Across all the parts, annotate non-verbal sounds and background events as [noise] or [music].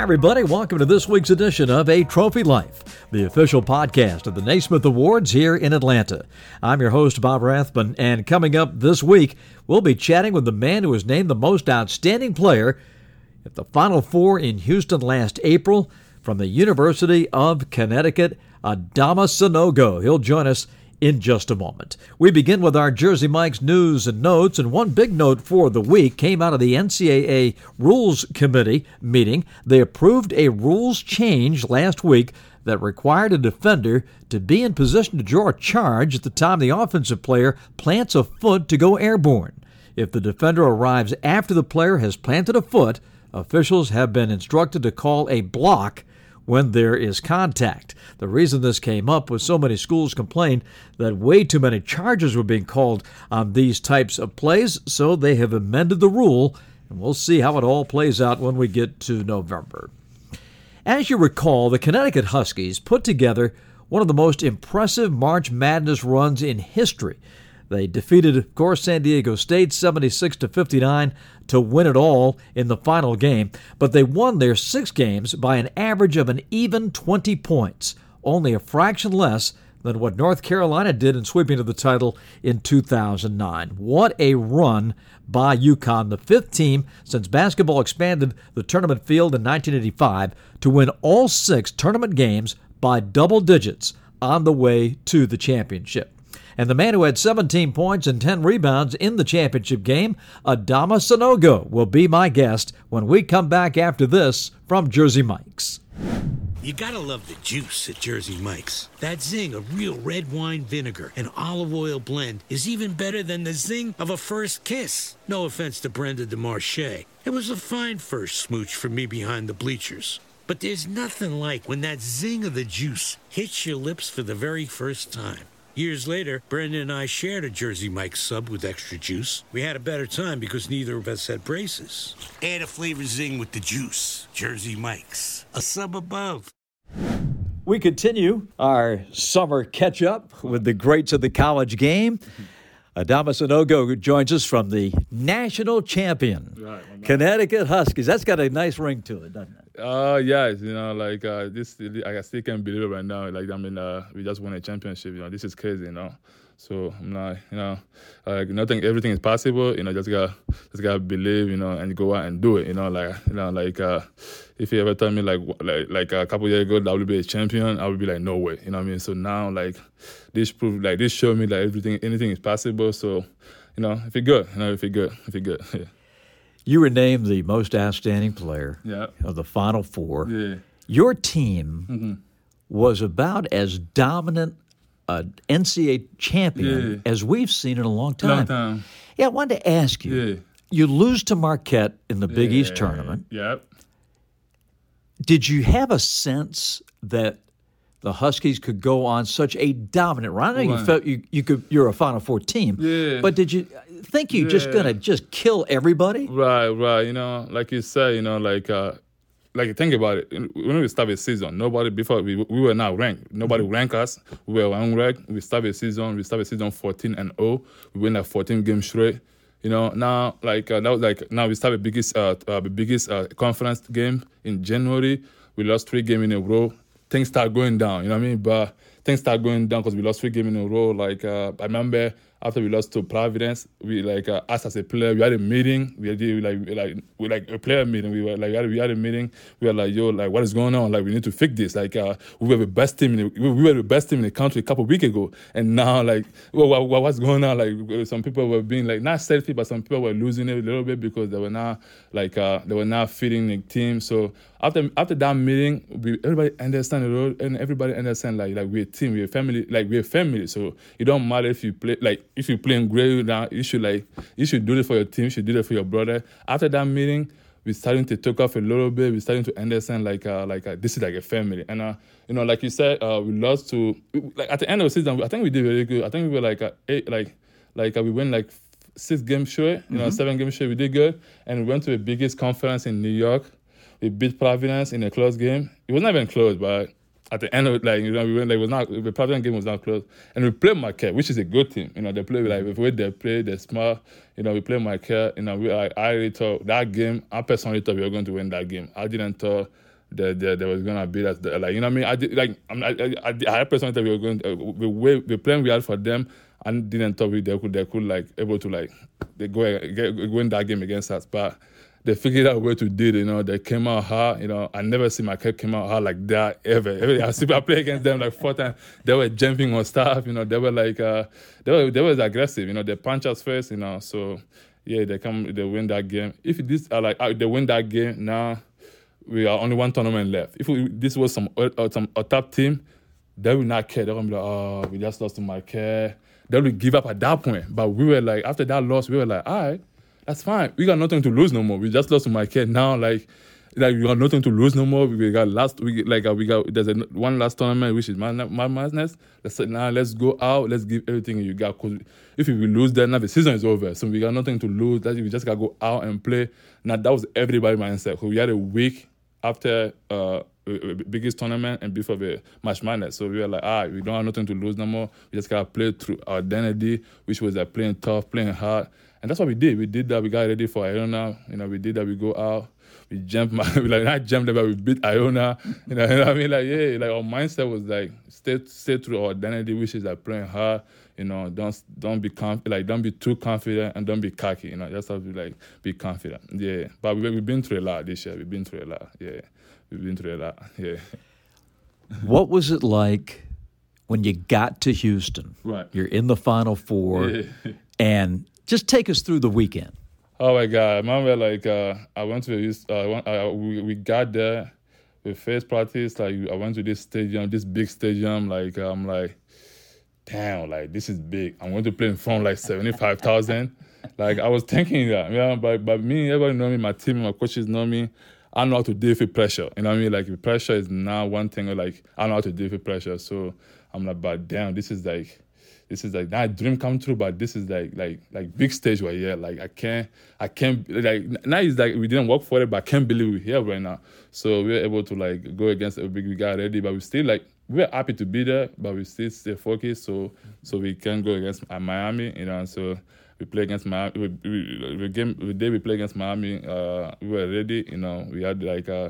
Everybody. Welcome to this week's edition of A Trophy Life, the official podcast of the Naismith Awards here in Atlanta. I'm your host, Bob Rathbun, and coming up this week, we'll be chatting with the man who was named the most outstanding player at the Final Four in Houston last April from the University of Connecticut, Adama Sanogo. He'll join us in just a moment. We begin with our Jersey Mike's news and notes, and one big note for the week came out of the NCAA Rules Committee meeting. They approved a rules change last week that required a defender to be in position to draw a charge at the time the offensive player plants a foot to go airborne. If the defender arrives after the player has planted a foot, officials have been instructed to call a block when there is contact. The reason this came up was so many schools complained that way too many charges were being called on these types of plays, so they have amended the rule, and we'll see how it all plays out when we get to November. As you recall, the Connecticut Huskies put together one of the most impressive March Madness runs in history. They defeated, of course, San Diego State 76 to 59 to win it all in the final game, but they won their six games by an average of an even 20 points, only a fraction less than what North Carolina did in sweeping to the title in 2009. What a run by UConn, the fifth team since basketball expanded the tournament field in 1985 to win all six tournament games by double digits on the way to the championship. And the man who had 17 points and 10 rebounds in the championship game, Adama Sanogo, will be my guest when we come back after this from Jersey Mike's. You gotta love the juice at Jersey Mike's. That zing of real red wine vinegar and olive oil blend is even better than the zing of a first kiss. No offense to Brenda de Marche. It was a fine first smooch for me behind the bleachers. But there's nothing like when that zing of the juice hits your lips for the very first time. Years later, Brenda and I shared a Jersey Mike's sub with extra juice. We had a better time because neither of us had braces. Add a flavor zing with the juice. Jersey Mike's. A sub above. We continue our summer catch up with the greats of the college game. Adama Sanogo joins us from the national champion, right, Connecticut Huskies. That's got a nice ring to it, doesn't it? Uh, yeah, you know, like uh, this, I still can't believe it right now. Like, I mean, uh, we just won a championship. You know, this is crazy. You know, so I'm not, you know, like nothing, everything is possible. You know, just gotta, just gotta believe. You know, and go out and do it. You know, like, you know, like. Uh, if you ever tell me like like like a couple years ago that I would be a champion, I would be like, no way. You know what I mean? So now like this proof like this showed me that everything anything is possible. So, you know, if you're good, you know, if you're good, if you're good. [laughs] Yeah. You were named the most outstanding player yeah. of the Final Four. Yeah. Your team mm-hmm. was about as dominant an NCAA champion yeah. as we've seen in a long time. Long time. Yeah, I wanted to ask you. You lose to Marquette in the Big. East tournament. Yep. Did you have a sense that the Huskies could go on such a dominant run? I know you felt you, you could you're a Final Four team. Yeah. But did you think you yeah. just gonna just kill everybody? Right, right. You know, like you said, you know, like uh like think about it. When we started a season, nobody before we we were not ranked. Nobody Mm-hmm. ranked us. We were unranked. We started a season. We started a season 14 and 0. We win like 14 games straight. You know, now like uh, was like now we started biggest uh, uh the Big East uh, conference game in January. We lost three games in a row. Things start going down. You know what I mean? But things start going down because we lost three games in a row. Like uh, I remember after we lost to Providence, we like uh, us as a player, we had a meeting. We had like we, like we like a player meeting. We were like we had, we had a meeting. We were like, yo, like what is going on? Like we need to fix this. Like uh, we were the best team. In the, we were the best team in the country a couple weeks ago, and now like well, what, what's going on? Like some people were being like not selfish, but some people were losing it a little bit because they were not like uh, they were not feeding the team. So after after that meeting, we, everybody understand the role and everybody understand like like we're a team, we're a family, like we're a family. So it don't matter if you play like if you playing great now, you should like you should do it for your team, you should do it for your brother. After that meeting, we starting to talk off a little bit. We starting to understand like uh, like uh, this is like a family. And uh, you know, like you said, uh, we lost to like at the end of the season. I think we did very good. I think we were like uh, eight, like like uh, we went like six games short, you know, mm-hmm. seven games short. We did good, and we went to the Big East conference in New York. We beat Providence in a close game. It was not even close, but at the end of it, like you know, we went like it was not the Providence game was not close, and we played Marquette, which is a good team. You know, they play like the way they play, they're smart. You know, we play Marquette. You know, we I, I really thought that game. I personally thought we were going to win that game. I didn't thought that, that, that was gonna beat us. Like you know what I mean? I did like I'm, I, I, I personally that we were going uh, we we the plan we had for them. I didn't thought we they could they could like able to like they go get, win that game against us, but they figured out way to do it. You know, they came out hard. You know, I never see Marquette came out hard like that ever. ever I see I play against them like four times. They were jumping on stuff. You know, they were like uh, they were they was aggressive. You know, they punch us first. You know, so yeah, they come they win that game. If this are like uh, they win that game now, we are only one tournament left. If we, this was some uh, some a top team, they will not care. They're gonna be like, oh, we just lost to Marquette. They will give up at that point. But we were like, after that loss, we were like, all right that's fine. We got nothing to lose no more. We just lost to Marquette. Now, like, like we got nothing to lose no more. We got last, we like uh, we got there's a, one last tournament which is my my madness. Let's say now let's go out. Let's give everything you got. Cause if we lose, then now the season is over. So we got nothing to lose. That we just gotta go out and play. Now that was everybody mindset. Cause we had a week after uh Big East tournament and before the March Madness. So we were like, ah, we don't have nothing to lose no more. We just gotta play through our identity, which was like playing tough, playing hard. And that's what we did. We did that. We got ready for Iona. You know, we did that. We go out. We jumped. [laughs] we like not jumped, but we beat Iona. You know, [laughs] you know what I mean? Like yeah, like our mindset was like stay stay true our identity, which is like playing hard. You know, don't don't be conf- like don't be too confident and don't be cocky. You know, just have to like be confident. Yeah, but we we've been through a lot this year. We've been through a lot. Yeah, we've been through a lot. [laughs] Yeah. what was it like when you got to Houston? Right. You're in the Final Four, Yeah. and just take us through the weekend. Oh my God! I remember like uh, I went to the, uh, I went- we we got there. We first practice like I went to this stadium, this big stadium. Like I'm like, damn, like this is big. I'm going to play in front like seventy five thousand. like I was thinking that, yeah. But but me, everybody know me, my team, my coaches know me. I know how to deal with pressure. You know what I mean? Like pressure is not one thing. Like I know how to deal with pressure. So I'm like, but damn, this is like this is like not dream come true, but this is like like like big stage we're here. Like I can't I can't like now it's like we didn't work for it, but I can't believe we're here right now. So we were able to like go against a big we got ready, but we still like we're happy to be there, but we still stay focused. So so we can go against uh, Miami, you know. So we play against Miami. We, we, we game the day we play against Miami, uh, we were ready. You know, we had like uh,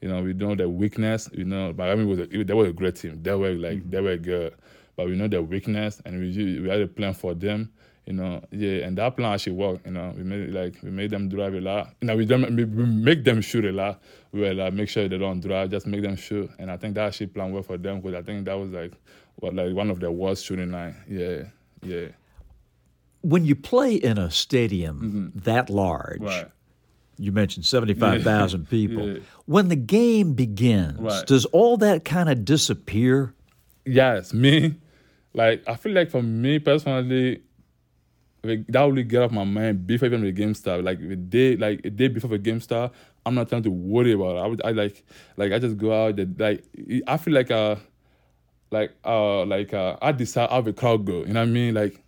you know, we know the weakness. You know, Miami was a, they were a great team. They were like they were good, but we know their weakness, and we we had a plan for them. You know, yeah, and that plan actually worked. You know, we made it like we made them drive a lot. You know, we don't we make them shoot a lot. We were like make sure they don't drive, just make them shoot. And I think that actually plan worked for them because I think that was like what like one of their worst shooting line. Yeah, yeah. When you play in a stadium that large, Mm-hmm. Right. you mentioned 75,000 [laughs] people. Yeah. When the game begins, Right. does all that kind of disappear? yes, me, like I feel like for me personally, like, that really get off my mind before even the game start. Like the day, like a day before the game start, I'm not trying to worry about it. I would, I like, like I just go out. The, like I feel like uh, like uh, like uh, I decide how the crowd go. You know what I mean? Like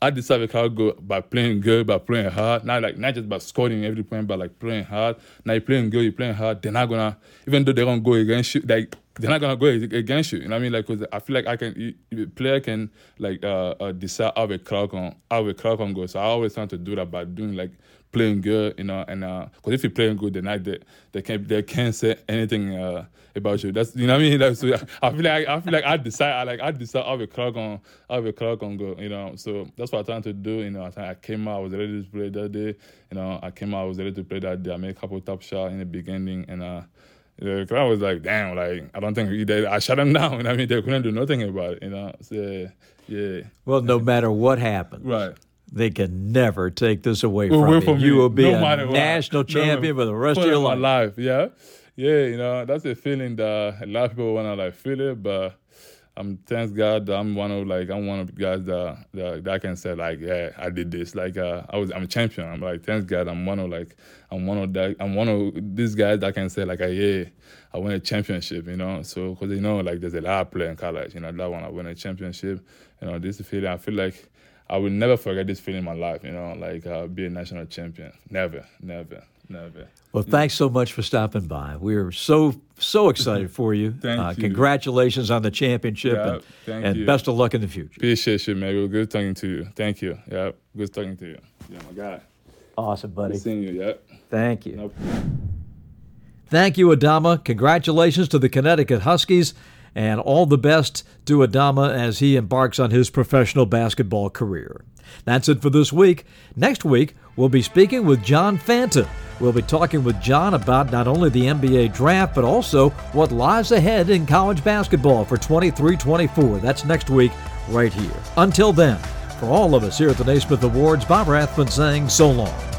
I decide the crowd go by playing good, by playing hard. Not like not just by scoring every point, but like playing hard. Now you're playing good, you're playing hard. They're not gonna, even though they're gonna go against you, like they're not gonna go against you. You know what I mean? Like, cause I feel like I can, you- player can like uh, uh decide how the crowd can, how a crowd can go. So I always try to do that by doing like playing good, you know, and uh, cause if you're playing good, then I they, they can't they can't say anything uh about you. That's you know what I mean. [laughs] Like, so I feel like I feel like I decide I like I decide how the crowd can how the crowd can go. You know, so that's what I'm trying to do. You know, I, I came out, I was ready to play that day. You know, I came out, I was ready to play that day. I made a couple top shots in the beginning, and uh. The crowd was like, damn, like I don't think they, I shut them [laughs] down. You I mean, they couldn't do nothing about it. You know, so yeah, Well, no matter what happens, right. they can never take this away from you. from you me, will be no a matter what. national No, champion for the rest of your life. life. Yeah, yeah. You know, that's a feeling that a lot of people wanna like feel it, but I'm thanks God I'm one of like I'm one of the guys that that, that can say like yeah I did this like uh, I was I'm a champion. I'm like thanks God I'm one of like I'm one of that I'm one of these guys that can say like yeah I won a championship. You know, so because you know like there's a lot of play in college. You know that one I won a championship. You know this feeling I feel like. I will never forget this feeling in my life, you know, like uh, be a national champion. Never, never, never. Well, thanks so much for stopping by. We're so so excited for you. [laughs] Thank uh, you. Congratulations on the championship, Yeah, and, and best of luck in the future. Appreciate you, man. It was good talking to you. Thank you. Yeah, good talking to you. Yeah, my guy. Awesome, buddy. Good seeing you. Yeah. Thank you. Nope. Thank you, Adama. Congratulations to the Connecticut Huskies, and all the best to Adama as he embarks on his professional basketball career. That's it for this week. Next week, we'll be speaking with John Fanta. We'll be talking with John about not only the NBA draft, but also what lies ahead in college basketball for 23 24. That's next week, right here. Until then, for all of us here at the Naismith Awards, Bob Rathbun saying so long.